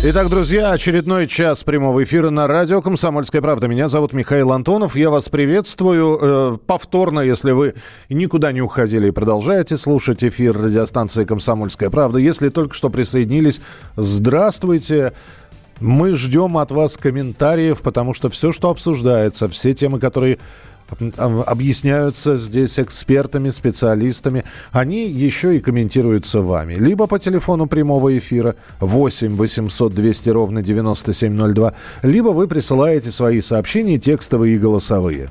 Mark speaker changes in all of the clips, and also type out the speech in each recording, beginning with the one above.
Speaker 1: Итак, друзья, очередной час прямого эфира на радио «Комсомольская правда». Меня зовут Михаил Антонов. Я вас приветствую. Э, повторно, если вы никуда не уходили и продолжаете слушать эфир радиостанции «Комсомольская правда». Если только что присоединились, здравствуйте. Мы ждем от вас комментариев, потому что все, что обсуждается, все темы, которые объясняются здесь экспертами, специалистами. Они еще и комментируются вами. Либо по телефону прямого эфира 8 800 200 ровно 9702, либо вы присылаете свои сообщения текстовые и голосовые.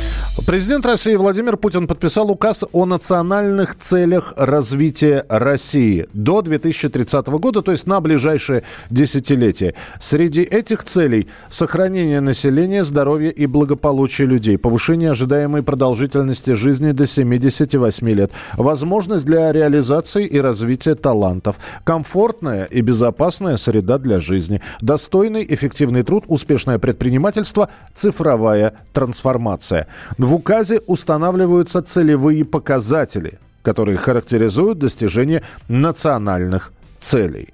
Speaker 1: Президент России Владимир Путин подписал указ о национальных целях развития России до 2030 года, то есть на ближайшее десятилетие. Среди этих целей сохранение населения, здоровья и благополучия людей, повышение ожидаемой продолжительности жизни до 78 лет, возможность для реализации и развития талантов, комфортная и безопасная среда для жизни, достойный эффективный труд, успешное предпринимательство, цифровая трансформация. В указе устанавливаются целевые показатели, которые характеризуют достижение национальных целей.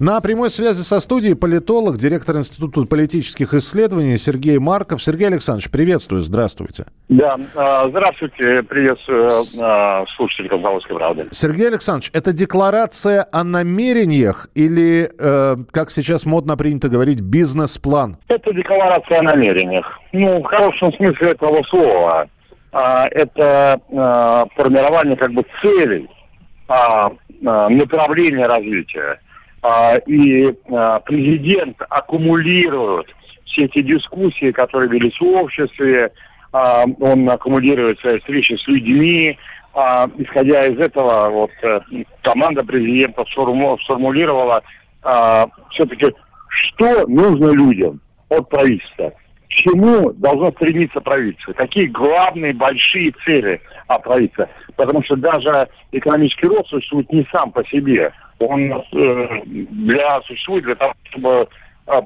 Speaker 1: На прямой связи со студией политолог, директор Института политических исследований Сергей Марков. Сергей Александрович, приветствую, здравствуйте.
Speaker 2: Да, а, здравствуйте, приветствую а, слушателей «Комсомольской правды».
Speaker 1: Сергей Александрович, это декларация о намерениях или, э, как сейчас модно принято говорить, бизнес-план?
Speaker 2: Это декларация о намерениях. Ну, в хорошем смысле этого слова. А, это формирование как бы целей, направления развития. А, и а, президент аккумулирует все эти дискуссии, которые велись в обществе, а, он аккумулирует свои встречи с людьми, исходя из этого, вот э, команда президента сформулировала все-таки, что нужно людям от правительства, к чему должно стремиться правительство, какие главные большие цели от правительства. Потому что даже экономический рост существует не сам по себе, он э, для, существует для того, чтобы э,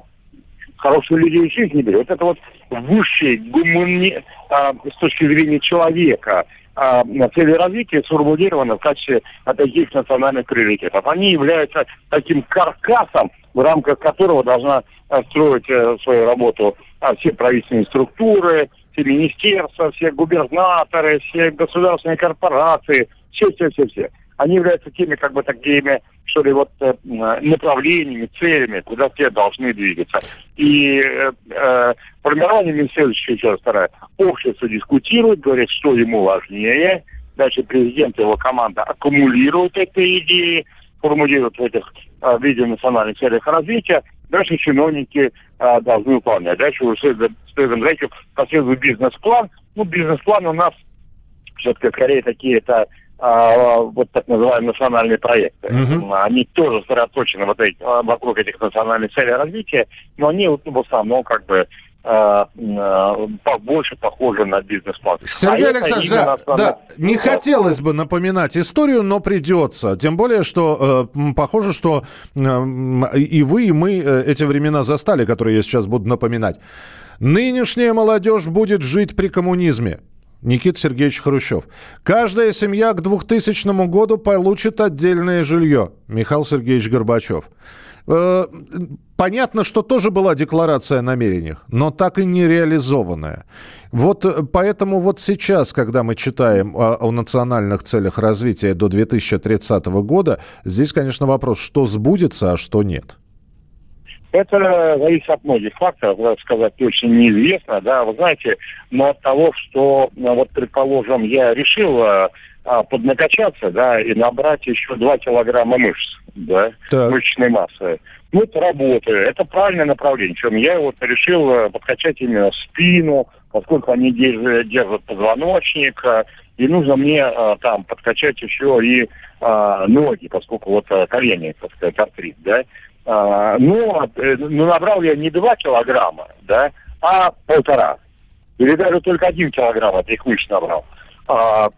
Speaker 2: хорошие люди жизни были. Вот это вот высшие гумани... э, с точки зрения человека э, цели развития сформулированы в качестве таких национальных приоритетов. Они являются таким каркасом, в рамках которого должна строить э, свою работу э, все правительственные структуры, все министерства, все губернаторы, все государственные корпорации, все-все-все-все они являются теми, как бы такими, что ли, вот э, направлениями, целями, куда все должны двигаться. И э, э, формирование следующее, еще раз вторая, общество дискутирует, говорит, что ему важнее, дальше президент и его команда аккумулируют эти идеи, формулируют в этих э, виде национальных целях развития, дальше чиновники э, должны выполнять. Дальше уже следом, следом за этим последует бизнес-план. Ну, бизнес-план у нас все-таки скорее такие-то а, вот так называемые национальные проекты. Угу. Они тоже сосредоточены вот эти, а, вокруг этих национальных целей развития, но они вот, в основном как бы а, побольше похожи на бизнес-план.
Speaker 1: Сергей а Александрович, да, основной... да, не хотелось бы напоминать историю, но придется. Тем более, что э, похоже, что э, и вы, и мы э, эти времена застали, которые я сейчас буду напоминать. Нынешняя молодежь будет жить при коммунизме. Никита Сергеевич Хрущев. Каждая семья к 2000 году получит отдельное жилье. Михаил Сергеевич Горбачев. Э, понятно, что тоже была декларация о намерениях, но так и не реализованная. Вот э, поэтому вот сейчас, когда мы читаем о, о национальных целях развития до 2030 года, здесь, конечно, вопрос, что сбудется, а что нет.
Speaker 2: Это зависит от многих факторов, надо сказать, точно неизвестно, да, вы знаете, но от того, что, ну, вот, предположим, я решил а, а, поднакачаться, да, и набрать еще 2 килограмма мышц, да, так. мышечной массы. Ну, это работает, это правильное направление. Чем я вот решил э, подкачать именно спину, поскольку они держат, держат позвоночник, и нужно мне там подкачать еще и ноги, поскольку вот колени, так сказать, артрит, да. Но ну, набрал я не 2 килограмма, да, а полтора. Или даже только один килограмм от их мышц набрал. А,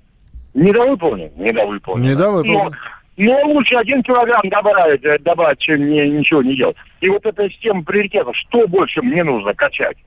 Speaker 2: недовыполнен, недовыполнен.
Speaker 1: Недовыполнен.
Speaker 2: Но, но лучше один килограмм добавить, э, добавить, чем не, ничего не делать. И вот эта система приоритетов, что больше мне нужно качать?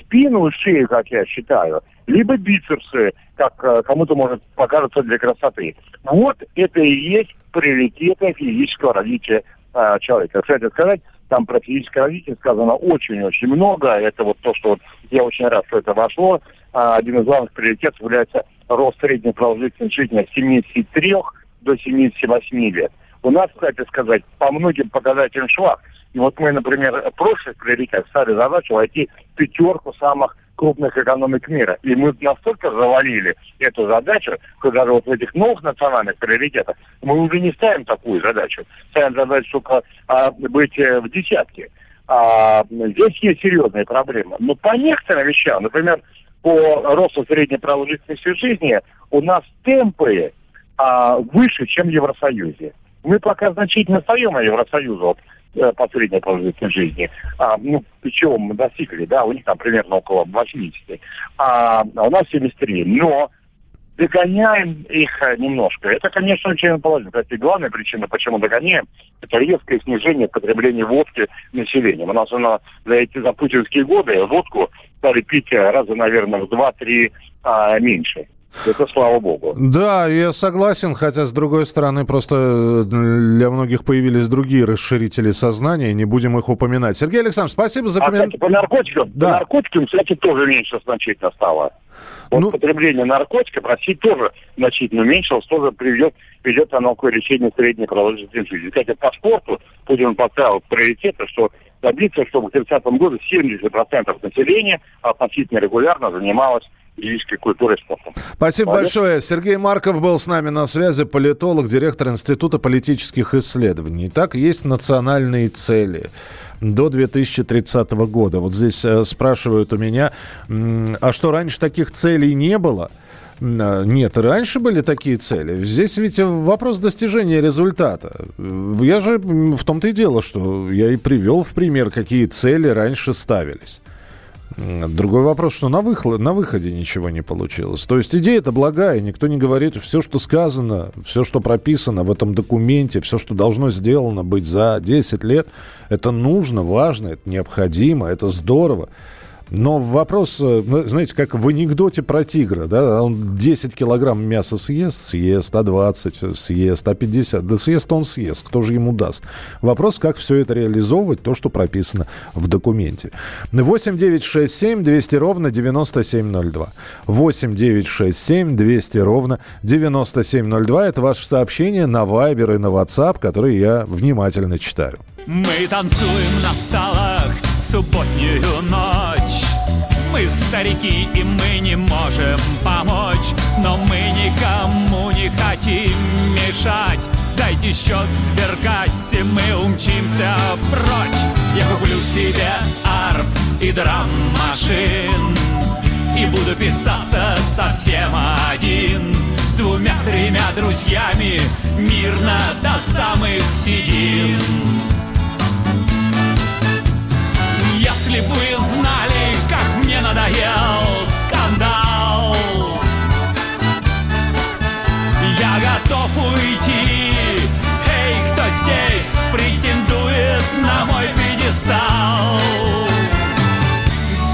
Speaker 2: Спину и шею, как я считаю, либо бицепсы, как э, кому-то может покажется для красоты. Вот это и есть приоритеты физического развития э, человека. Кстати сказать, там про физическое развитие сказано очень-очень много. Это вот то, что вот я очень рад, что это вошло. А, один из главных приоритетов является рост средней продолжительности жизни с 73 до 78 лет. У нас, кстати сказать, по многим показателям швах. И вот мы, например, в прошлых приоритетах ставили задачу войти в пятерку самых крупных экономик мира. И мы настолько завалили эту задачу, что даже вот в этих новых национальных приоритетах мы уже не ставим такую задачу. Ставим задачу только а, быть э, в десятке. А, здесь есть серьезные проблемы. Но по некоторым вещам, например, по росту средней продолжительности жизни у нас темпы а, выше, чем в Евросоюзе. Мы пока значительно отстаем от Евросоюза вот, э, по средней продолжительности жизни. А, ну, причем мы достигли, да, у них там примерно около 80. А, а у нас 73. Но догоняем их э, немножко. Это, конечно, очень положительно. Кстати, главная причина, почему догоняем, это резкое снижение потребления водки населением. У нас она за эти за путинские годы водку стали пить раза, наверное, в 2-3 а, меньше. Это слава богу.
Speaker 1: Да, я согласен, хотя с другой стороны просто э, для многих появились другие расширители сознания, не будем их упоминать. Сергей Александрович, спасибо за комментарий.
Speaker 2: А, по наркотикам, да. по наркотикам, кстати, тоже меньше значительно стало. Вот ну... потребление наркотиков в России тоже значительно уменьшилось, тоже приведет, ведет оно к увеличению средней продолжительности жизни. Кстати, по спорту Путин поставил приоритеты, что добиться, чтобы к 30 году 70% населения относительно регулярно занималось физической культурой и спортом.
Speaker 1: Спасибо Молодец. большое. Сергей Марков был с нами на связи, политолог, директор Института политических исследований. Итак, есть национальные цели до 2030 года. Вот здесь э, спрашивают у меня, а что, раньше таких целей не было? А, нет, раньше были такие цели. Здесь ведь вопрос достижения результата. Я же в том-то и дело, что я и привел в пример, какие цели раньше ставились. Другой вопрос, что на, выход, на выходе ничего не получилось. То есть идея это благая, никто не говорит, все, что сказано, все, что прописано в этом документе, все, что должно сделано быть за 10 лет, это нужно, важно, это необходимо, это здорово. Но вопрос, э, ну, знаете, как в анекдоте про тигра, да, он 10 килограмм мяса съест, съест, а 20 съест, а 50, да съест он съест, кто же ему даст? Вопрос, как все это реализовывать, то, что прописано в документе. 8 9 6 7 200 ровно 9702. 8 9 6 7 200 ровно 9702. Это ваше сообщение на Viber и на WhatsApp, которые я внимательно читаю.
Speaker 3: Мы танцуем на столах субботнюю ночь Мы старики и мы не можем помочь. Но мы никому не хотим мешать. Дайте счет в сберкассе, мы умчимся прочь. Я куплю себе арп и драм-машин И буду писаться совсем один. С двумя-тремя друзьями Мирно до самых седин. Если бы надоел скандал Я готов уйти Эй, кто здесь претендует на мой пьедестал?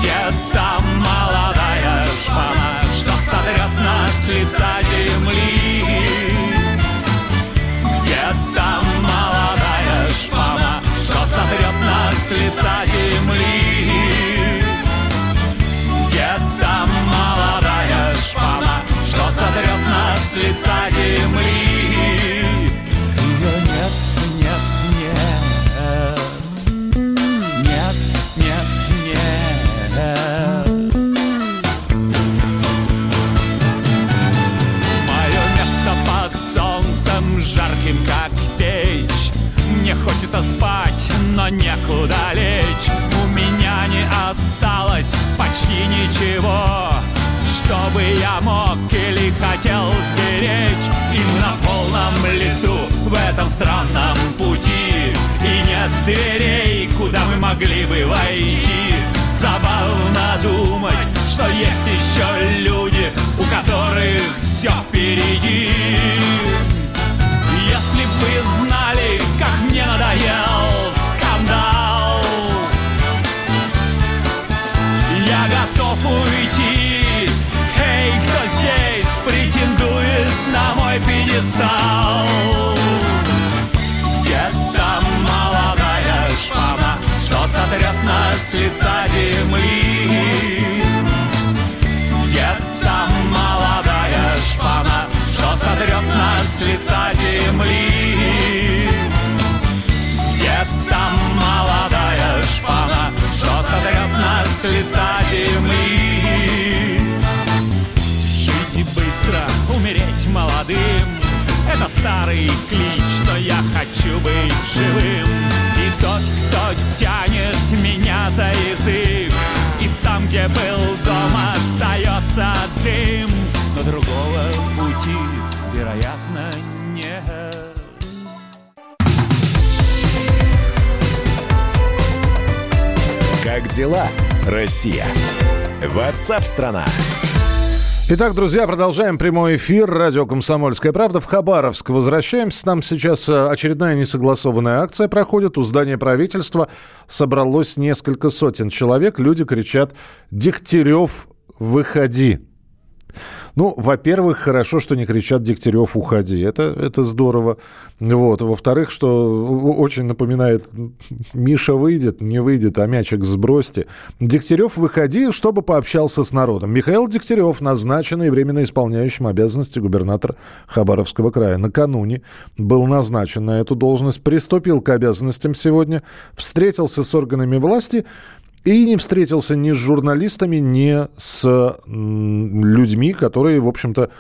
Speaker 3: Где там молодая шпана, что сотрет нас с лица земли? Где там молодая шпана, что сотрет нас с лица некуда лечь У меня не осталось почти ничего Чтобы я мог или хотел сберечь. И на полном лету в этом странном пути. И нет дверей, куда мы могли бы войти. Забавно думать, что есть еще люди У которых все впереди. Если бы знали, как мне надоел мой пьедестал? Где-то молодая шпана, что сотрет нас с лица земли старый клич, но я хочу быть живым И тот, кто тянет меня за язык И там, где был дом, остается дым Но другого пути, вероятно, нет
Speaker 4: Как дела, Россия? Ватсап-страна!
Speaker 1: Итак, друзья, продолжаем прямой эфир. Радио «Комсомольская правда» в Хабаровск. Возвращаемся. Там сейчас э, очередная несогласованная акция проходит. У здания правительства собралось несколько сотен человек. Люди кричат «Дегтярев, выходи!». Ну, во-первых, хорошо, что не кричат «Дегтярев, уходи». Это, это здорово. Вот. Во-вторых, что очень напоминает «Миша выйдет, не выйдет, а мячик сбросьте». Дегтярев, выходи, чтобы пообщался с народом. Михаил Дегтярев, назначенный временно исполняющим обязанности губернатора Хабаровского края. Накануне был назначен на эту должность, приступил к обязанностям сегодня, встретился с органами власти и не встретился ни с журналистами, ни с людьми, которые, в общем-то,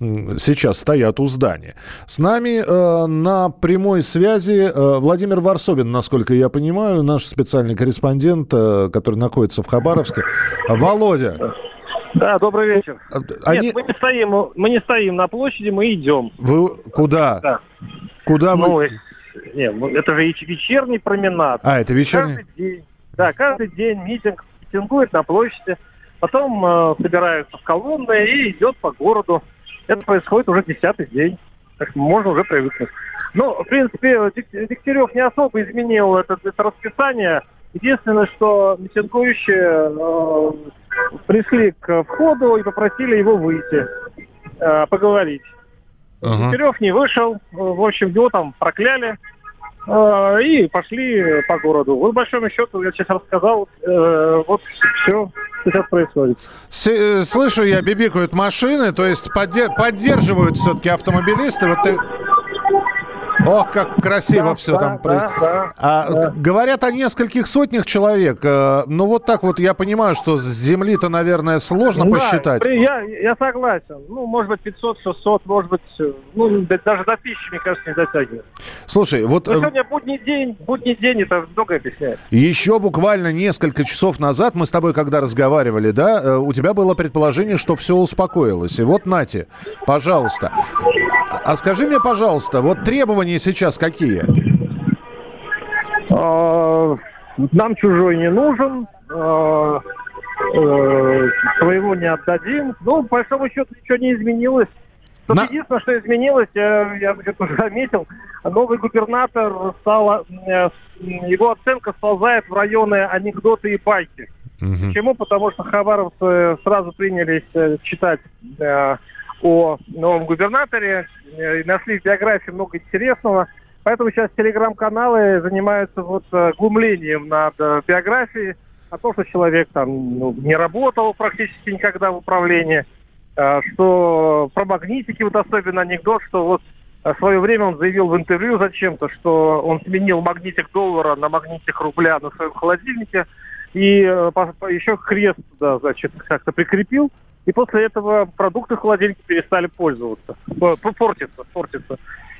Speaker 1: сейчас стоят у здания. С нами э, на прямой связи э, Владимир Варсобин, насколько я понимаю, наш специальный корреспондент, э, который находится в Хабаровске. Володя,
Speaker 5: Да, добрый вечер.
Speaker 1: э, они...
Speaker 5: Нет, мы не стоим, мы не стоим на площади, мы идем.
Speaker 1: Вы куда?
Speaker 5: Да.
Speaker 1: Куда
Speaker 5: Ну,
Speaker 1: вы?
Speaker 5: э, не, ну, это же веч- вечерний променад.
Speaker 1: А, это вечерний?
Speaker 5: Каждый день. Да, каждый день митинг митингует на площади, потом э, собираются в колонны и идет по городу. Это происходит уже десятый день. Так что можно уже привыкнуть. Ну, в принципе, Дегтярев не особо изменил это, это расписание. Единственное, что митингующие э, пришли к входу и попросили его выйти, э, поговорить.
Speaker 1: Ага.
Speaker 5: Дегтярев не вышел, в общем, его там прокляли и пошли по городу. Вот, большому счету, я сейчас рассказал, э, вот все, сейчас происходит.
Speaker 1: С- э, слышу я, бибикают машины, то есть подде- поддерживают все-таки автомобилисты. Вот ты... Ох, как красиво
Speaker 5: Да,
Speaker 1: все
Speaker 5: да,
Speaker 1: там
Speaker 5: да,
Speaker 1: происходит.
Speaker 5: да,
Speaker 1: А,
Speaker 5: да.
Speaker 1: Говорят о нескольких сотнях человек. Ну, вот так вот я понимаю, что с земли-то, наверное, сложно
Speaker 5: Да,
Speaker 1: посчитать.
Speaker 5: при- я, я согласен. Ну, может быть, 500-600, может быть, ну, да- даже до тысячи, мне кажется, не дотягивает.
Speaker 1: Слушай, вот
Speaker 5: Но
Speaker 1: э,
Speaker 5: сегодня будний день, будний день, это много объясняет.
Speaker 1: еще буквально несколько часов назад мы с тобой, когда разговаривали, да, э, у тебя было предположение, что все успокоилось. И вот, Нати, пожалуйста. А а скажи мне, пожалуйста, вот требования сейчас какие?
Speaker 5: А, Нам чужой не нужен, а, э, своего не отдадим. Ну, по большому счету, ничего не изменилось. Только
Speaker 1: На-
Speaker 5: единственное, что изменилось, я, я уже заметил, новый губернатор стал, э, его оценка сползает в районы анекдоты и байки. Почему? Потому что хабаровцы сразу принялись э, читать э, о новом губернаторе, э, нашли в биографии много интересного. Поэтому сейчас телеграм-каналы занимаются вот э, глумлением над э, биографией, о том, что человек там ну, не работал практически никогда в управлении, что про магнитики вот особенно анекдот, что вот в свое время он заявил в интервью зачем-то, что он сменил магнитик доллара на магнитик рубля на своем холодильнике, и еще крест туда, значит, как-то прикрепил. И после этого продукты в холодильнике перестали пользоваться. П- Портиться, портиться.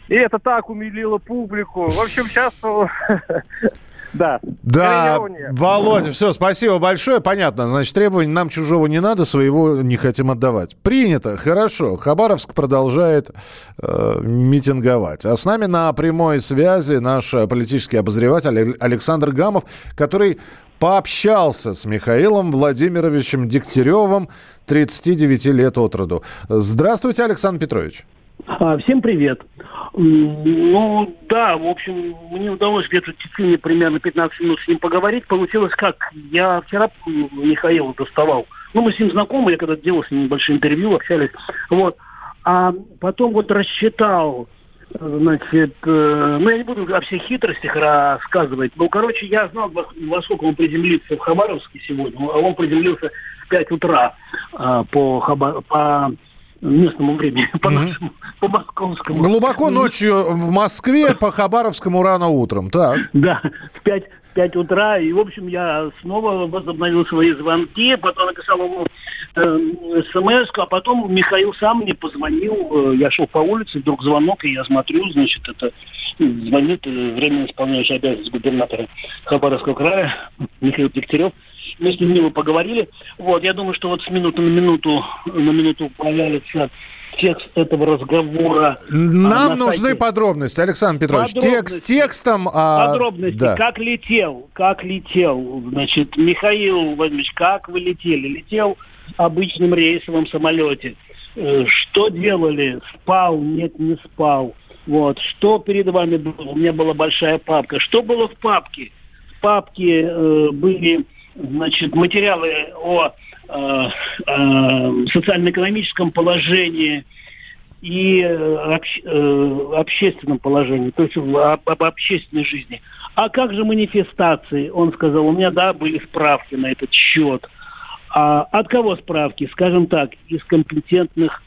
Speaker 5: И это так умилило публику. В общем, сейчас Да.
Speaker 1: Да,
Speaker 5: нет.
Speaker 1: Володя, все, спасибо большое. Понятно, значит, требований нам чужого не надо, своего не хотим отдавать. Принято, хорошо. Хабаровск продолжает э, митинговать. А с нами на прямой связи наш э, политический обозреватель Александр Гамов, который пообщался с Михаилом Владимировичем Дегтяревым, 39 лет от роду. Здравствуйте, Александр Петрович.
Speaker 6: А, Всем привет. Ну, да, в общем, мне удалось где-то в течение примерно 15 минут с ним поговорить. Получилось как? Я вчера Михаила доставал. Ну, мы с ним знакомы, я когда делал с ним небольшое интервью, общались. Вот. А потом вот рассчитал, значит, э, ну, я не буду о всех хитростях рассказывать. Ну, короче, я знал, во, сколько он приземлится в Хабаровске сегодня, а он приземлился в 5 утра а, по, Хаба- по местному времени, по, нашему, по московскому.
Speaker 1: Глубоко ночью в Москве, по Хабаровскому рано утром. Так.
Speaker 6: Да, в 5, 5 утра. И, в общем, я снова возобновил свои звонки, потом написал ему э, смс а потом Михаил сам мне позвонил. Э, Я шел по улице, вдруг звонок, и я смотрю, значит, это звонит э, временно исполняющий обязанность губернатора Хабаровского края Михаил Дегтярев. Мы с ним поговорили. Вот, я думаю, что вот с минуты на минуту, на минуту появится текст этого разговора. а,
Speaker 1: Нам
Speaker 6: на
Speaker 1: нужны
Speaker 6: сайте.
Speaker 1: подробности, Александр Петрович.
Speaker 6: Подробности.
Speaker 1: Текст текстом. а,
Speaker 6: Подробности,
Speaker 1: да.
Speaker 6: как летел, как летел, значит, Михаил Владимирович, как вы летели? Летел обычным рейсовом самолете. Э, Что делали? Спал? Нет, не спал. Вот. Что перед вами было? У меня была большая папка. Что было в папке? В папке э, были, значит, материалы о социально-экономическом положении и э, общ- э, общественном положении, то есть об, об общественной жизни. А как же манифестации? Он сказал, у меня, да, были справки на этот счет. А от кого справки? Скажем так, из компетентных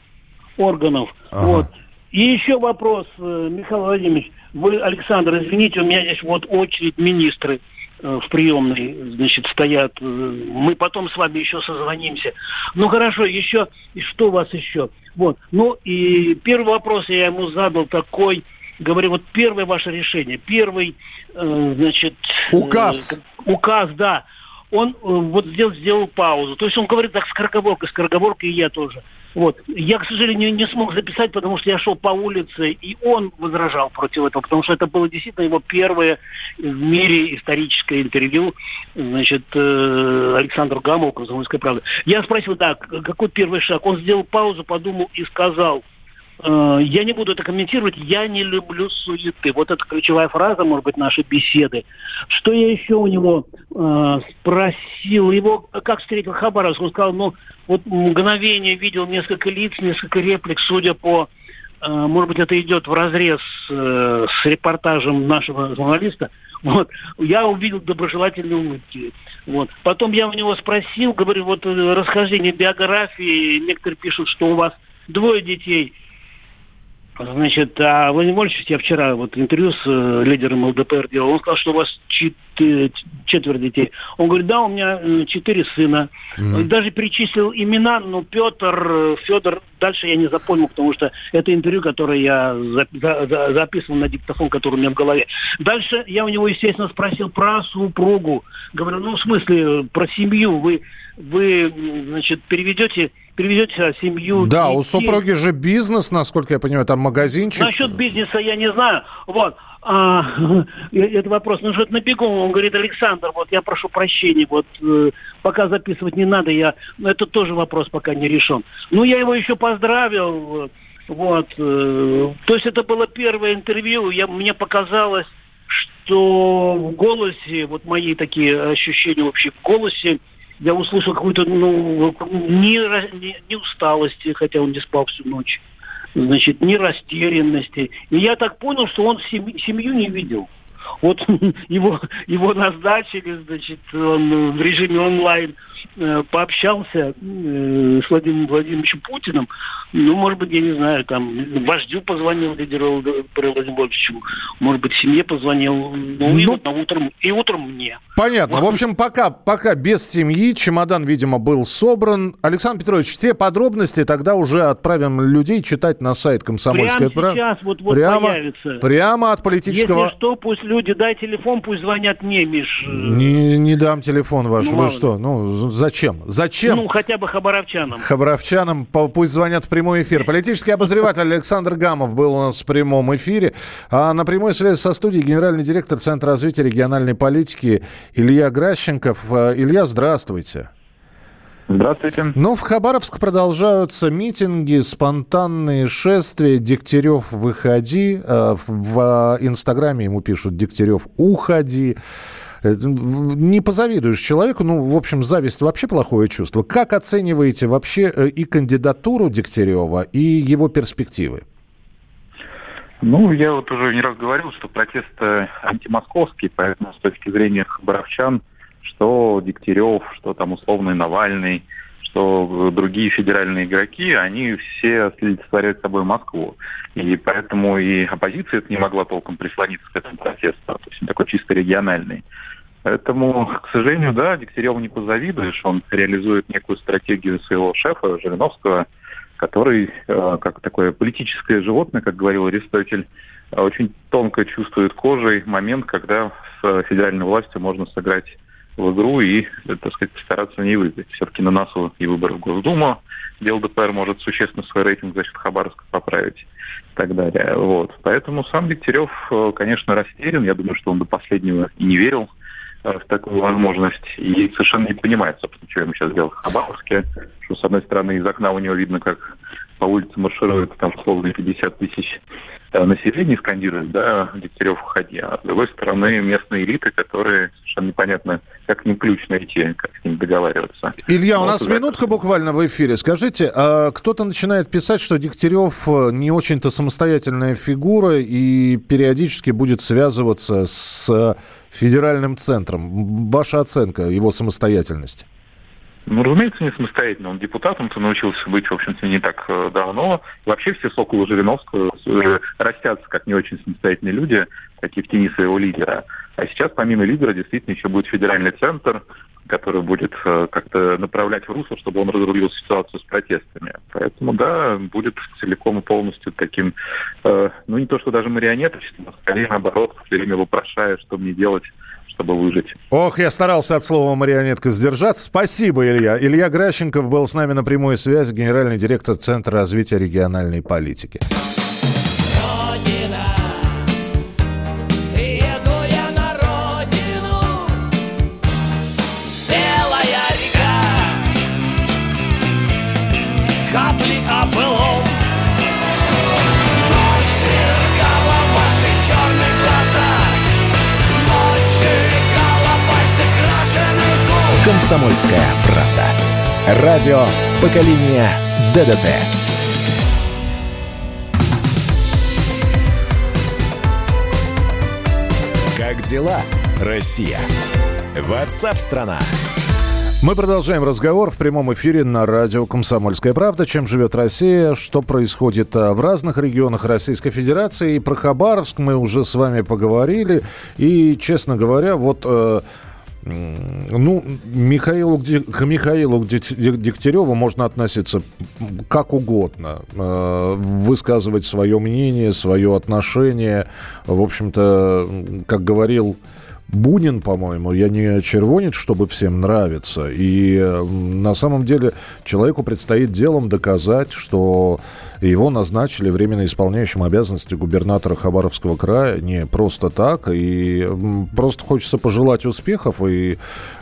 Speaker 6: органов.
Speaker 1: Ага.
Speaker 6: Вот. И еще вопрос, э, Михаил Владимирович. Вы, Александр, извините, у меня здесь вот очередь министры э, в приемной, значит, стоят. Э, Мы потом с вами еще созвонимся. Ну хорошо, еще, и что у вас еще? Вот. Ну и первый вопрос я ему задал такой, говорю, вот первое ваше решение, первый, э, значит... э,
Speaker 1: Указ.
Speaker 6: указ, да. Он э, вот сделал, сделал паузу. То есть он говорит так скороговоркой, скороговоркой и я тоже. Вот. Я, к сожалению, не смог записать, потому что я шел по улице, и он возражал против этого, потому что это было действительно его первое в мире историческое интервью, значит, э, Александру Гамову, «Комсомольская правда». Я спросил, так, какой первый шаг? Он сделал паузу, подумал и сказал, я не буду это комментировать, я не люблю суеты. Вот это ключевая фраза, может быть, нашей беседы. Что я еще у него э, спросил? Его как встретил Хабаровск? Он сказал, ну, вот мгновение видел несколько лиц, несколько реплик, судя по э, может быть, это идет в разрез э, с репортажем нашего журналиста. Вот. Я увидел доброжелательные улыбки. Вот. Потом я у него спросил, говорю, вот э, расхождение биографии. Некоторые пишут, что у вас двое детей. Значит, а Владимир Вольфович, я вчера вот интервью с э, лидером ЛДПР делал, он сказал, что у вас четы- четверо детей. Он говорит, да, у меня э, четыре сына. Даже перечислил имена, но Петр, э, Федор, дальше я не запомнил, потому что это интервью, которое я за- за- за- записывал на диктофон, который у меня в голове. Дальше я у него, естественно, спросил про супругу. Говорю, ну, в смысле, э, про семью. Вы, вы значит, переведете, переведете семью...
Speaker 1: Да, у
Speaker 6: детей?
Speaker 1: супруги же бизнес, насколько я понимаю, там магазинчик.
Speaker 6: Насчет бизнеса я не знаю. Вот. А, это вопрос. Ну, что-то на бегу. Он говорит, Александр, вот я прошу прощения, вот э, пока записывать не надо, я... ну, Это тоже вопрос пока не решен. Ну, я его еще поздравил. э, Вот. э, То есть это было первое интервью. Я, мне показалось, что в голосе, вот мои такие ощущения вообще в голосе, я услышал какую-то, ну, не, не, не усталости, хотя он не спал всю ночь значит, ни растерянности. И я так понял, что он сем- семью не видел. Вот его, его назначили, значит, он в режиме онлайн э, пообщался э, с Владимиром Владимировичем Путиным. Ну, может быть, я не знаю, там, вождю позвонил, лидеру Владимиру Владимировичу, может быть, семье позвонил, ну, и
Speaker 1: Ну,
Speaker 6: вот на утром, и утром мне.
Speaker 1: Понятно. В общем, пока, пока без семьи. Чемодан, видимо, был собран. Александр Петрович, все подробности тогда уже отправим людей читать на сайт «Комсомольская
Speaker 6: Прямо
Speaker 1: правда».
Speaker 6: сейчас вот, вот
Speaker 1: прямо,
Speaker 6: появится.
Speaker 1: прямо от политического...
Speaker 6: Если что, пусть люди люди, дай телефон, пусть звонят мне, Миш.
Speaker 1: Не, не дам телефон ваш. Ну, Вы что? Ну, зачем? Зачем?
Speaker 6: Ну, хотя бы хабаровчанам.
Speaker 1: Хабаровчанам пусть звонят в прямой эфир. Политический обозреватель Александр Гамов был у нас в прямом эфире. А на прямой связи со студией генеральный директор Центра развития региональной политики Илья Гращенков. Э, Илья, здравствуйте.
Speaker 7: Здравствуйте.
Speaker 1: Ну, в Хабаровск продолжаются митинги, спонтанные шествия. Дегтярев, выходи. Э, в Инстаграме ему пишут Дегтярев, уходи. Э, не позавидуешь человеку, ну, в общем, зависть вообще плохое чувство. Как оцениваете вообще э, и кандидатуру Дегтярева, и его перспективы?
Speaker 7: Ну, я вот уже не раз говорил, что протест антимосковский, поэтому с точки зрения хабаровчан – что Дегтярев, что там условный Навальный, что другие федеральные игроки, они все олицетворяют собой Москву. И поэтому и оппозиция не могла толком прислониться к этому протесту. То есть такой чисто региональный. Поэтому, к сожалению, да, Дегтяреву не позавидуешь. Он реализует некую стратегию своего шефа Жириновского, который, э, как такое политическое животное, как говорил Аристотель, очень тонко чувствует кожей момент, когда с федеральной властью можно сыграть в игру и, так сказать, стараться не выиграть. Все-таки на носу и выборы в Госдуму, где ЛДПР может существенно свой рейтинг за счет Хабаровска поправить и так далее. Вот. Поэтому сам Дегтярев, э, конечно, растерян. Я думаю, что он до последнего и не верил э, в такую возможность и совершенно не понимает, собственно, что ему сейчас делать в Хабаровске, что, с одной стороны, из окна у него видно, как по улице марширует там условно 50 тысяч э, населения скандирует, да, Дегтярев уходи. А с другой стороны, местные элиты, которые совершенно непонятно, как не ключ найти, как с ними договариваться.
Speaker 1: Илья, у нас вот минутка буквально в эфире. Скажите, а кто-то начинает писать, что Дегтярев э, не очень-то самостоятельная фигура и периодически будет связываться с федеральным центром. Ваша оценка его самостоятельности?
Speaker 7: Ну, разумеется, не самостоятельно. Он депутатом-то научился быть, в общем-то, не так э, давно. вообще все соколы Жириновского э, растятся как не очень самостоятельные люди, такие в тени своего лидера. А сейчас, помимо лидера, действительно еще будет федеральный центр, который будет э, как-то направлять в русло, чтобы он разрулил ситуацию с протестами. Поэтому, да, будет целиком и полностью таким, ну, не то, что даже марионеточным, а скорее, наоборот, все время вопрошая, что мне делать чтобы выжить.
Speaker 1: Ох, я старался от слова марионетка сдержаться. Спасибо, Илья. Илья Гращенков был с нами на прямой связи, генеральный директор Центра развития региональной политики.
Speaker 4: «Комсомольская правда». Радио поколения ДДТ». Как дела, Россия? Ватсап-страна!
Speaker 1: Мы продолжаем разговор в прямом эфире на радио «Комсомольская правда». Чем живет Россия, что происходит а, в разных регионах Российской Федерации. И про Хабаровск мы уже с вами поговорили. И, честно говоря, вот э, ну, Михаилу, к Михаилу Дегтяреву можно относиться как угодно, э, высказывать свое мнение, свое отношение. В общем-то, как говорил Бунин, по-моему, я не червонец, чтобы всем нравиться. И на самом деле человеку предстоит делом доказать, что его назначили временно исполняющим обязанности губернатора Хабаровского края не просто так. И просто хочется пожелать успехов и,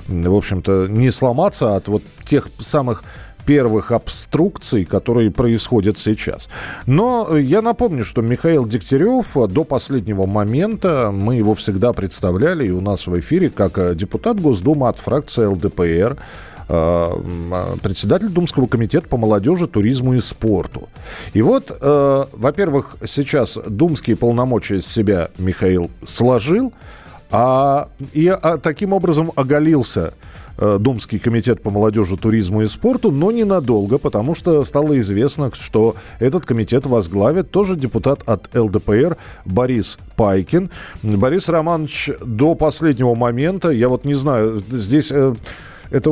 Speaker 1: в общем-то, не сломаться от вот тех самых первых обструкций, которые происходят сейчас. Но я напомню, что Михаил Дегтярев до последнего момента, мы его всегда представляли и у нас в эфире как э, депутат Госдумы от фракции ЛДПР, э, председатель Думского комитета по молодежи, туризму и спорту. И вот, э, во-первых, сейчас думские полномочия из себя Михаил сложил, а, и а, таким образом оголился Э, Думский комитет по молодежи, туризму и спорту, но ненадолго, потому что стало известно, что этот комитет возглавит тоже депутат от ЛДПР Борис Пайкин. Борис Романович до последнего момента, я вот не знаю, здесь... Э, это,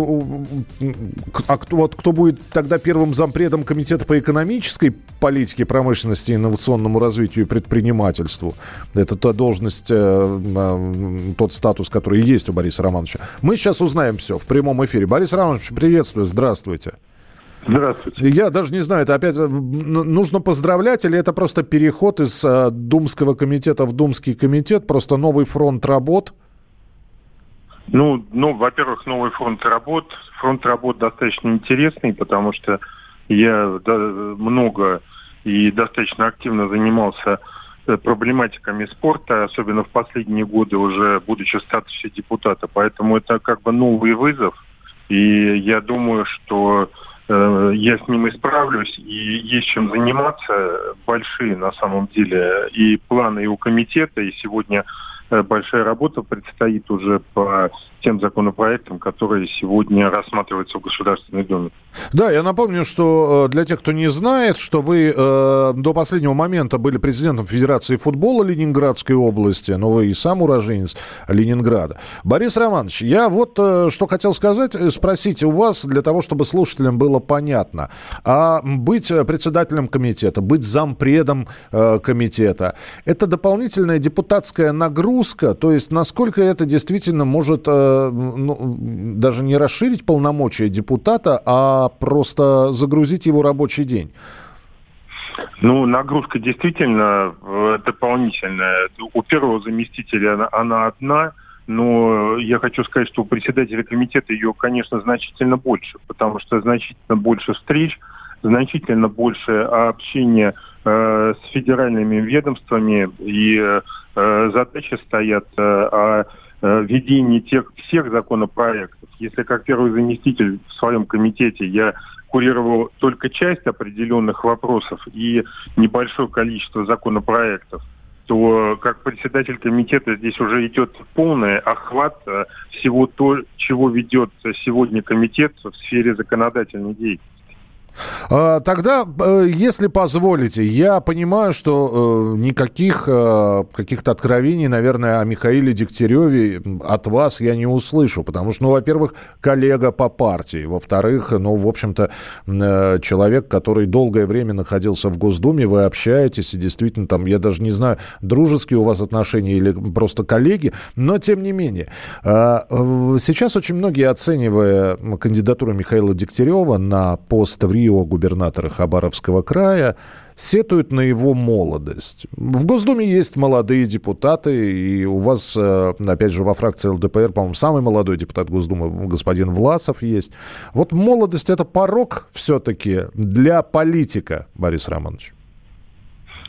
Speaker 1: а кто, вот, кто будет тогда первым зампредом комитета по экономической политике промышленности, инновационному развитию и предпринимательству. Это та должность, э, э, тот статус, который есть у Бориса Романовича. Мы сейчас узнаем все в прямом эфире. Борис Романович, приветствую, здравствуйте.
Speaker 8: Здравствуйте.
Speaker 1: Я даже не знаю, это опять нужно поздравлять или это просто переход из э, Думского комитета в Думский комитет, просто новый фронт работ?
Speaker 8: Ну, ну, во-первых, новый фронт работ. Фронт работ достаточно интересный, потому что я много и достаточно активно занимался э, проблематиками спорта, особенно в последние годы уже будучи в статусе депутата. Поэтому это как бы новый вызов. И я думаю, что Э, я с ним исправлюсь, и есть чем заниматься. Большие, на самом деле, и планы и у комитета, и сегодня большая работа предстоит уже по тем законопроектам, которые сегодня рассматриваются в Государственной Думе.
Speaker 1: Да, я напомню, что э, для тех, кто не знает, что вы э, до последнего момента были президентом Федерации футбола Ленинградской области, но вы и сам уроженец Ленинграда. Борис Романович, я вот э, что хотел сказать, э, спросить у вас, для того, чтобы слушателям было понятно, а быть председателем комитета, быть зампредом э, комитета, это дополнительная депутатская нагрузка, узко, то есть насколько это действительно может э, ну, даже не расширить полномочия депутата, а просто загрузить его рабочий день?
Speaker 8: Ну, нагрузка действительно э, дополнительная. У первого заместителя она, она одна, но я хочу сказать, что у председателя комитета ее, конечно, значительно больше, потому что значительно больше встреч, значительно больше общения с федеральными ведомствами и э, задачи стоят э, о э, ведении тех всех законопроектов. Если как первый заместитель в своем комитете я курировал только часть определенных вопросов и небольшое количество законопроектов, то как председатель комитета здесь уже идет полный охват э, всего то, чего ведет сегодня комитет в сфере законодательной деятельности.
Speaker 1: А, тогда, э, если позволите, я понимаю, что э, никаких э, каких-то откровений, наверное, о Михаиле Дегтяреве от вас я не услышу, потому что, ну, во-первых, коллега по партии, во-вторых, ну, в общем-то, человек, который долгое время находился в Госдуме, вы общаетесь, и действительно, там, я даже не знаю, дружеские у вас отношения или просто коллеги, но тем не менее. А, сейчас очень многие, оценивая кандидатуру Михаила Дегтярева на пост в Рио губернатора Хабаровского края, сетуют на его молодость. В Госдуме есть молодые депутаты, и у вас, э, опять же, во фракции ЛДПР, по-моему, самый молодой депутат Госдумы, господин Власов, есть. Вот молодость – это порог все-таки для политика, Борис Романович?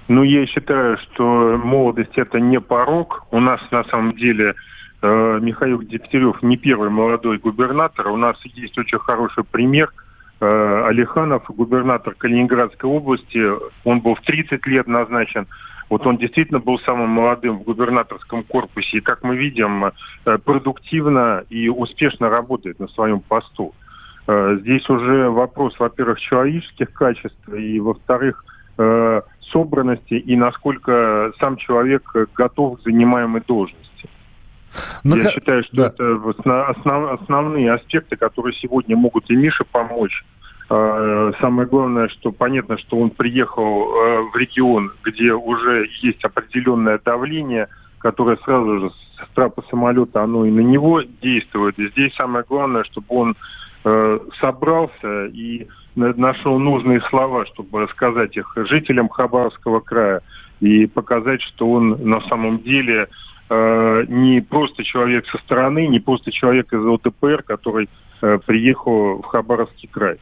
Speaker 8: Ну, я считаю, что молодость – это не порог. У нас, на самом деле, э, Михаил Дегтярев не первый молодой губернатор. У нас есть очень хороший пример – Алиханов, губернатор Калининградской области, он был в 30 лет назначен. Вот он действительно был самым молодым в губернаторском корпусе. И, как мы видим, э, продуктивно и успешно работает на своем посту. Э, здесь уже вопрос, во-первых, человеческих качеств, и, во-вторых, собранности и насколько сам человек готов к занимаемой должности. Но... Я считаю, что да. это основ, основные аспекты, которые сегодня могут и Мише помочь. А, самое главное, что понятно, что он приехал э, в регион, где уже есть определенное давление, которое сразу же с трапа самолета, оно и на него действует. И здесь самое главное, чтобы он э, собрался и нашел нужные слова, чтобы сказать их жителям Хабаровского края и показать, что он на самом деле э, не просто человек со стороны, не просто человек из ЛДПР, который э, приехал в Хабаровский край.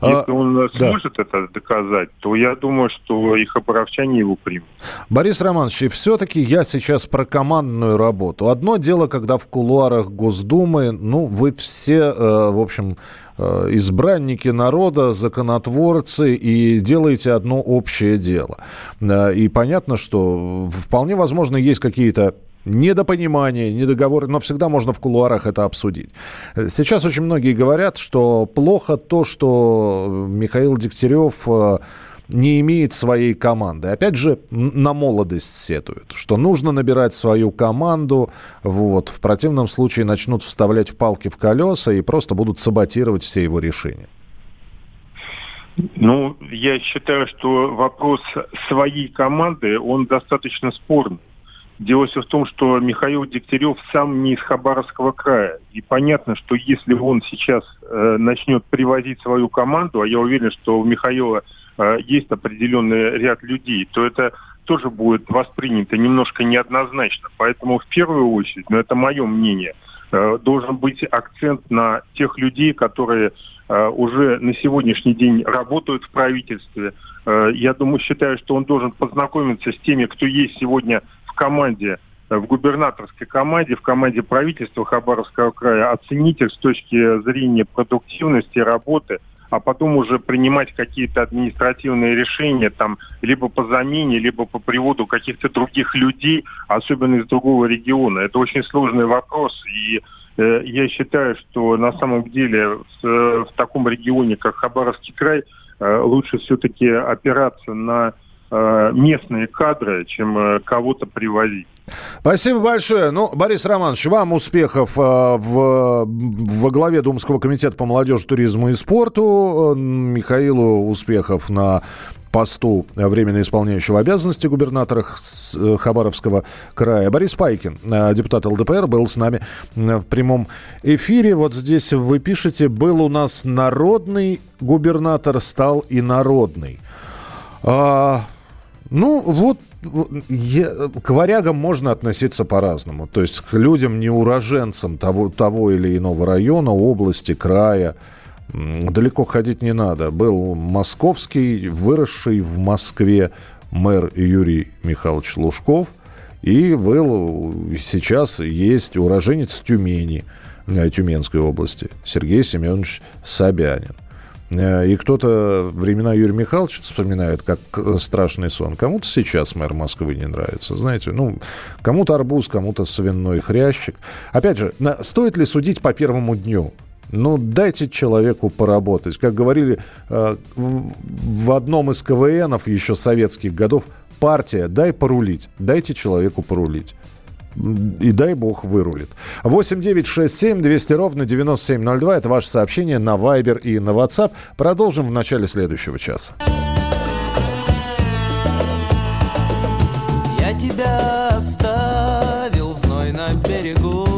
Speaker 8: А, Если он сможет да. это доказать, то я думаю, что и хабаровчане его примут.
Speaker 1: Борис Романович, и все-таки я сейчас про командную работу. Одно дело, когда в кулуарах Госдумы, ну, вы все, э, в общем, э, избранники народа, законотворцы и делаете одно общее дело. Э, и понятно, что вполне возможно есть какие-то недопонимание, недоговоры, но всегда можно в кулуарах это обсудить. Сейчас очень многие говорят, что плохо то, что Михаил Дегтярев э, не имеет своей команды. Опять же, на молодость сетуют, что нужно набирать свою команду, вот, в противном случае начнут вставлять в палки в колеса и просто будут саботировать все его решения.
Speaker 8: Ну, я считаю, что вопрос своей команды, он достаточно спорный. Дело все в том, что Михаил Дегтярев сам не из Хабаровского края. И понятно, что если он сейчас э, начнет привозить свою команду, а я уверен, что у Михаила э, есть определенный ряд людей, то это тоже будет воспринято немножко неоднозначно. Поэтому в первую очередь, но ну, это мое мнение, э, должен быть акцент на тех людей, которые э, уже на сегодняшний день работают в правительстве. Э, я думаю, считаю, что он должен познакомиться с теми, кто есть сегодня команде в губернаторской команде, в команде правительства Хабаровского края, оценить их с точки зрения продуктивности работы – а потом уже принимать какие-то административные решения, там, либо по замене, либо по приводу каких-то других людей, особенно из другого региона. Это очень сложный вопрос, и э, я считаю, что на самом деле в, в таком регионе, как Хабаровский край, э, лучше все-таки опираться на Э, местные кадры, чем э, кого-то привозить.
Speaker 1: Спасибо большое. Ну, Борис Романович, вам успехов э, в, во главе Думского комитета по молодежи, туризму и спорту. Михаилу успехов на посту временно исполняющего обязанности губернатора Хабаровского края. Борис Пайкин, депутат ЛДПР, был с нами в прямом эфире. Вот здесь вы пишете, был у нас народный губернатор, стал и народный. А, ну, вот я, к варягам можно относиться по-разному. То есть к людям, не уроженцам того, того или иного района, области, края. Далеко ходить не надо. Был московский, выросший в Москве мэр Юрий Михайлович Лужков. И был, сейчас есть уроженец Тюмени, э, Тюменской области, Сергей Семенович Собянин. Э, и кто-то времена Юрия Михайловича вспоминает как э, страшный сон. Кому-то сейчас мэр Москвы не нравится. Знаете, ну, кому-то арбуз, кому-то свиной хрящик. Опять же, стоит ли судить по первому дню? Ну, дайте человеку поработать. Как говорили э, в одном из КВНов еще советских годов, партия, дай порулить, дайте человеку порулить. И дай бог вырулит. 8 9 6 7 200 ровно 9702. Это ваше сообщение на Viber и на WhatsApp. Продолжим в начале следующего часа.
Speaker 9: Я тебя оставил в знойном берегу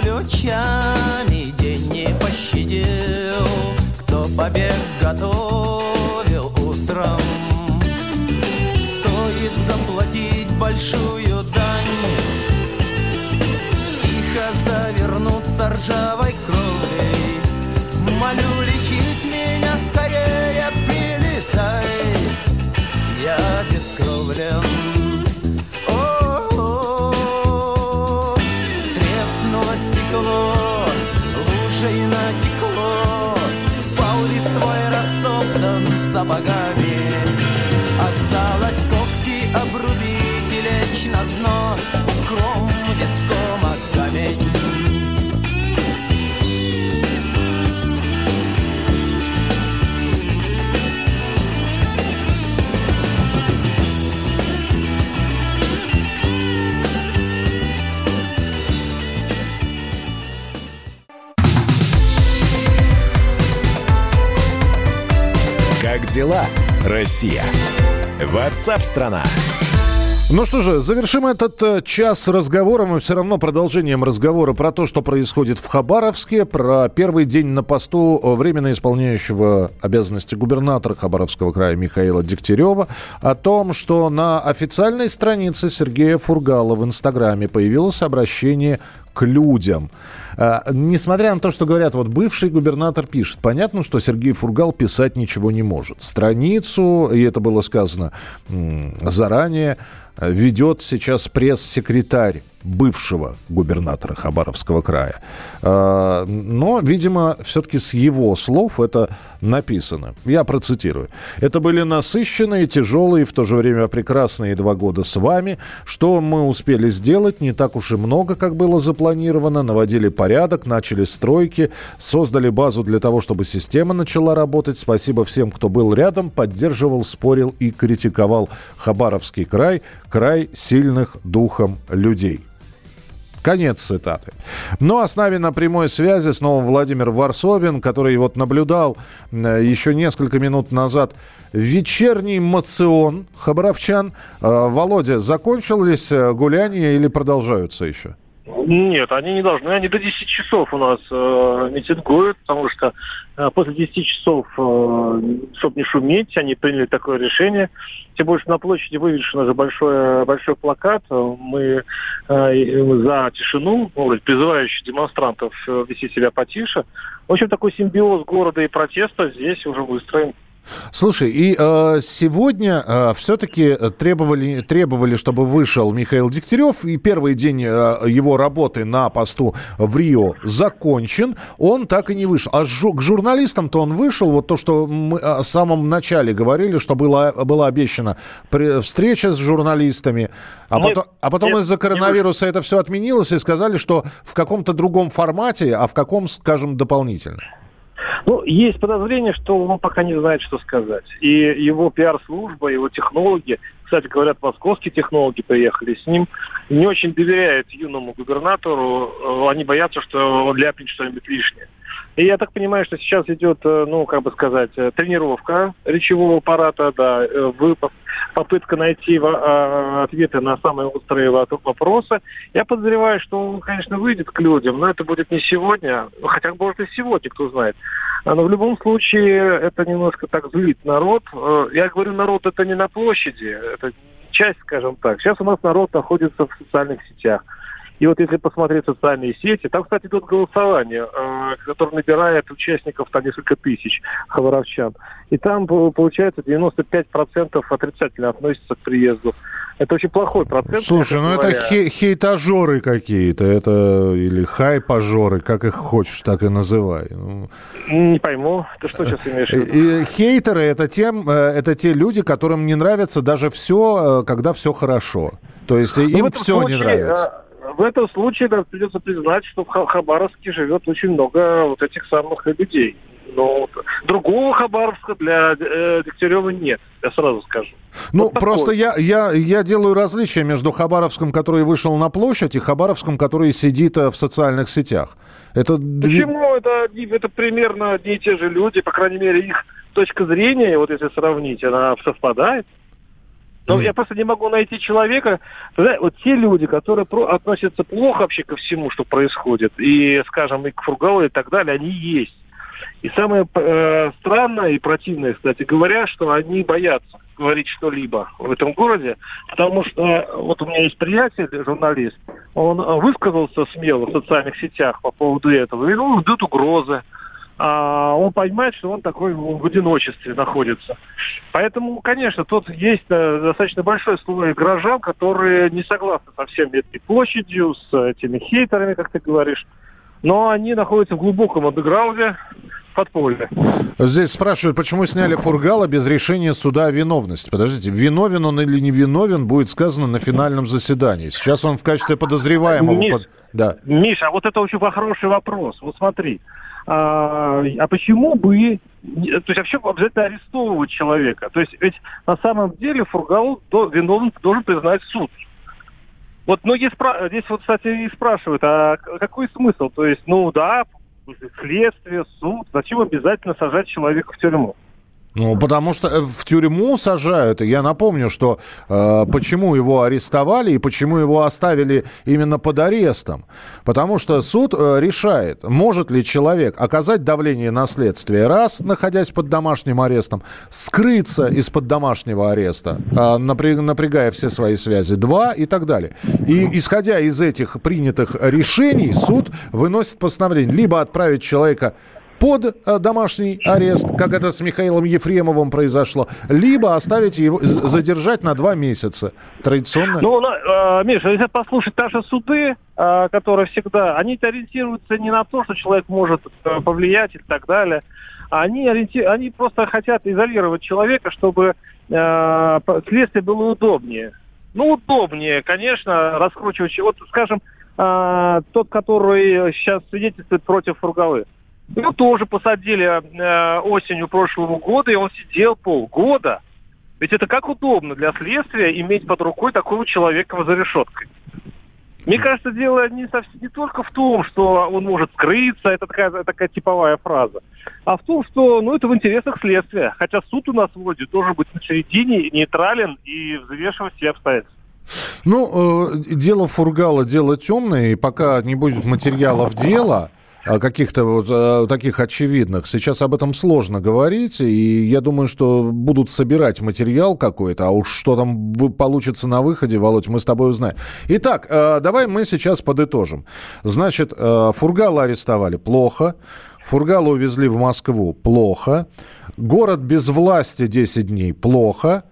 Speaker 9: ключами, день не пощадил Кто побег готовил утром. Стоит заплатить большую дань Тихо завернуться ржавой
Speaker 4: дела, Россия? Ватсап-страна!
Speaker 1: Ну что же, завершим этот э, час разговором и все равно продолжением разговора про то, что происходит в Хабаровске, про первый день на посту э, временно исполняющего обязанности губернатора Хабаровского края Михаила Дегтярева, о том, что на официальной странице Сергея Фургала в Инстаграме появилось обращение к людям. А, несмотря на то, что говорят, вот бывший губернатор пишет, понятно, что Сергей Фургал писать ничего не может. Страницу, и это было сказано заранее, ведет сейчас пресс-секретарь бывшего губернатора Хабаровского края. А, но, видимо, все-таки с его слов это написано. Я процитирую. «Это были насыщенные, тяжелые, в то же время прекрасные два года с вами. Что мы успели сделать? Не так уж и много, как было запланировано. Наводили порядок, начали стройки, создали базу для того, чтобы система начала работать. Спасибо всем, кто был рядом, поддерживал, спорил и критиковал Хабаровский край, край сильных духом людей». Конец цитаты. Ну а с нами на прямой связи снова Владимир Варсобин, который вот наблюдал э, еще несколько минут назад вечерний мацион хабаровчан. Э, Володя, закончились э, гуляния или продолжаются еще?
Speaker 5: Нет, они не должны. Они до 10 часов у нас э, митингуют, потому что э, после 10 часов, э, чтобы не шуметь, они приняли такое решение. Тем что на площади вывешен уже большой, большой плакат. Мы э, за тишину, ну, призывающий демонстрантов э, вести себя потише. В общем, такой симбиоз города и протеста здесь уже выстроен.
Speaker 1: Слушай, и э, сегодня э, все-таки требовали, требовали, чтобы вышел Михаил Дегтярев, и первый день э, его работы на посту в Рио закончен, он так и не вышел. А жу- к журналистам-то он вышел, вот то, что мы в самом начале говорили, что было, было обещано при, встреча с журналистами, а
Speaker 5: Нет,
Speaker 1: потом, а потом из-за коронавируса это все отменилось и сказали, что в каком-то другом формате, а в каком, скажем, дополнительно.
Speaker 5: Ну, есть подозрение, что он пока не знает, что сказать. И его пиар-служба, его технологи, кстати, говорят, московские технологи приехали с ним, не очень доверяют юному губернатору. Э, Они боятся, что он ляпнет что-нибудь лишнее. И я так понимаю, что сейчас идет, э, ну, как бы сказать, э, тренировка речевого аппарата, да, э, попытка найти а, ответы на самые острые во- вопросы. Я подозреваю, что он, конечно, выйдет к людям, но это будет не сегодня, ну, хотя, может, и сегодня, кто знает. А, Но в любом случае это немножко так злит народ. Я говорю, народ это не на площади, это часть, скажем так. Сейчас у нас народ находится в социальных сетях. И вот если посмотреть социальные сети, там, кстати, идут голосование, э, которое набирает участников там несколько тысяч хабаровчан. И там, по- получается, 95% отрицательно относятся к приезду. Это очень плохой процент.
Speaker 1: Слушай, ну
Speaker 5: мягко
Speaker 1: это
Speaker 5: говоря.
Speaker 1: хе- хейтажоры какие-то, это или хайпажоры, как их хочешь, так и называй. Ну,
Speaker 5: Не пойму, ты что сейчас имеешь в виду?
Speaker 1: Хейтеры это тем, э, это те люди, которым не нравится даже все, когда все хорошо. То есть
Speaker 5: Ну,
Speaker 1: им все не
Speaker 5: случае,
Speaker 1: нравится.
Speaker 5: В этом случае да, придется признать, что в Ха- Хабаровске живет очень много вот этих самых людей. Но вот другого Хабаровска для э, Дегтярева нет, я сразу скажу.
Speaker 1: Ну,
Speaker 5: вот такой.
Speaker 1: просто я, я, я делаю различие между Хабаровском, который вышел на площадь, и Хабаровском, который сидит э, в социальных сетях. Это
Speaker 5: Почему это, это примерно одни и те же люди, по крайней мере, их точка зрения, вот если сравнить, она совпадает. Но
Speaker 1: Мгм.
Speaker 5: я просто не могу найти человека. Знаете, вот те люди, которые про- относятся плохо вообще ко всему, что происходит, и, скажем, и к Фургалу и так далее, они есть. И самое э, странное и противное, кстати говоря, что они боятся говорить что-либо в этом городе, потому что вот у меня есть приятель, журналист, он высказался смело в социальных сетях по поводу этого, и ну, ждут угрозы. А он понимает, что он такой в одиночестве находится. Поэтому, конечно, тут есть э, достаточно большой слой горожан, которые не согласны со всеми этой площадью, с этими хейтерами, как ты говоришь. Но они находятся в глубоком андеграунде, подполье.
Speaker 1: Здесь спрашивают, почему сняли Фургала без решения суда о виновности. Подождите, виновен он или не виновен, будет сказано на финальном заседании. Сейчас он в качестве подозреваемого...
Speaker 5: Миш,
Speaker 1: под- Да.
Speaker 5: Миша, а вот это очень хороший вопрос. Вот смотри, а, а почему бы, то есть вообще обязательно арестовывать человека? То есть ведь на самом деле Фургал до, виновен должен признать суд. Вот многие спра- здесь вот, кстати, и спрашивают, а какой смысл? То есть, ну да, следствие, суд, зачем обязательно сажать человека в тюрьму?
Speaker 1: Ну, потому что э, в тюрьму сажают. Я напомню, что э, почему его арестовали и почему его оставили именно под арестом. Потому что суд э, решает, может ли человек оказать давление на следствие, раз, находясь под домашним арестом, скрыться из-под домашнего ареста, э, напря- напрягая все свои связи, два и так далее. И исходя из этих принятых решений, суд выносит постановление либо отправить человека под э, домашний арест, как это с Михаилом Ефремовым произошло, либо оставить его, задержать на два месяца. Традиционно.
Speaker 5: Ну, э, Миша, если послушать наши суды, э, которые всегда, они ориентируются не на то, что человек может э, повлиять и так далее, они, ориенти- они просто хотят изолировать человека, чтобы э, следствие было удобнее. Ну, удобнее, конечно, раскручивать. Вот, скажем, э, тот, который сейчас свидетельствует против Фургалы. Его тоже посадили э, осенью прошлого года, и он сидел полгода. Ведь это как удобно для следствия иметь под рукой такого человека за решеткой. Мне кажется, дело не, совсем, не только в том, что он может скрыться, это такая, такая типовая фраза, а в том, что ну, это в интересах следствия. Хотя суд у нас вроде должен быть на середине, нейтрален и взвешивать все обстоятельства.
Speaker 1: Ну, э, дело Фургала, дело темное, и пока не будет материалов дела, каких-то вот э, таких очевидных. Сейчас об этом сложно говорить, и я думаю, что будут собирать материал какой-то, а уж что там получится на выходе, Володь, мы с тобой узнаем. Итак, э, давай мы сейчас подытожим. Значит, Фургала арестовали плохо, Фургала увезли в Москву плохо, город без власти 10 дней плохо,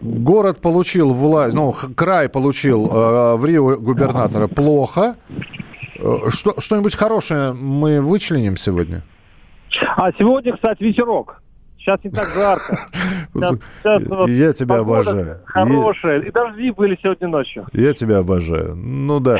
Speaker 1: город получил власть, ну, край получил э, в Рио губернатора плохо, Что, что-нибудь хорошее мы вычленим сегодня?
Speaker 5: А сегодня, кстати, ветерок. Сейчас не так жарко. Сейчас- сейчас вот
Speaker 1: Я тебя обожаю.
Speaker 5: Хорошая. И дожди были сегодня ночью.
Speaker 1: Я тебя обожаю. Ну да.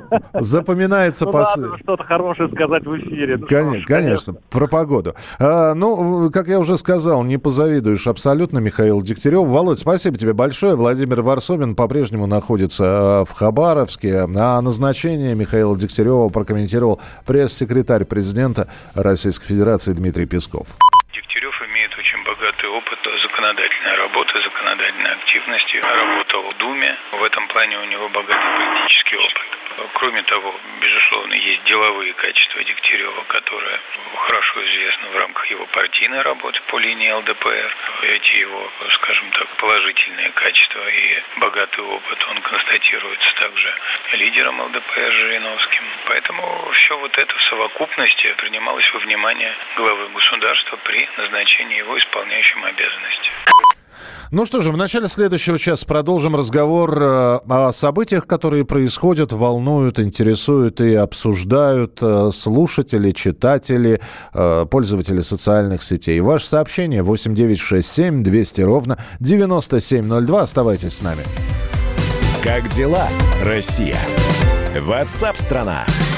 Speaker 1: Запоминается
Speaker 5: Ну,
Speaker 1: пос-
Speaker 5: надо что-то хорошее сказать в эфире. Ну,
Speaker 1: Конечно, конечно, про погоду. А, ну, как я уже сказал, не позавидуешь абсолютно Михаилу Дегтяреву. Володь, спасибо тебе большое. Владимир Варсобин по-прежнему находится а, в Хабаровске. А назначение Михаила Дегтярева прокомментировал пресс-секретарь президента Российской Федерации Дмитрий Песков.
Speaker 10: Дегтярев имеет очень богатый опыт законодательной работы, законодательной активности, работал в Думе. В этом плане у него богатый политический опыт. Кроме того, безусловно, есть деловые качества Дегтярева, которые хорошо известны в рамках его партийной работы по линии ЛДПР. Эти его, скажем так, положительные качества и богатый опыт, он констатируется также лидером ЛДПР Жириновским. Поэтому все вот это в совокупности принималось во внимание главы государства при назначении его исполняющим обязанности.
Speaker 1: Ну что же, в начале следующего часа продолжим разговор э, о событиях, которые происходят, волнуют, интересуют и обсуждают э, слушатели, читатели, э, пользователи социальных сетей. Ваше сообщение 8967 200 ровно 9702. Оставайтесь с нами.
Speaker 4: Как дела, Россия? Ватсап-страна! страна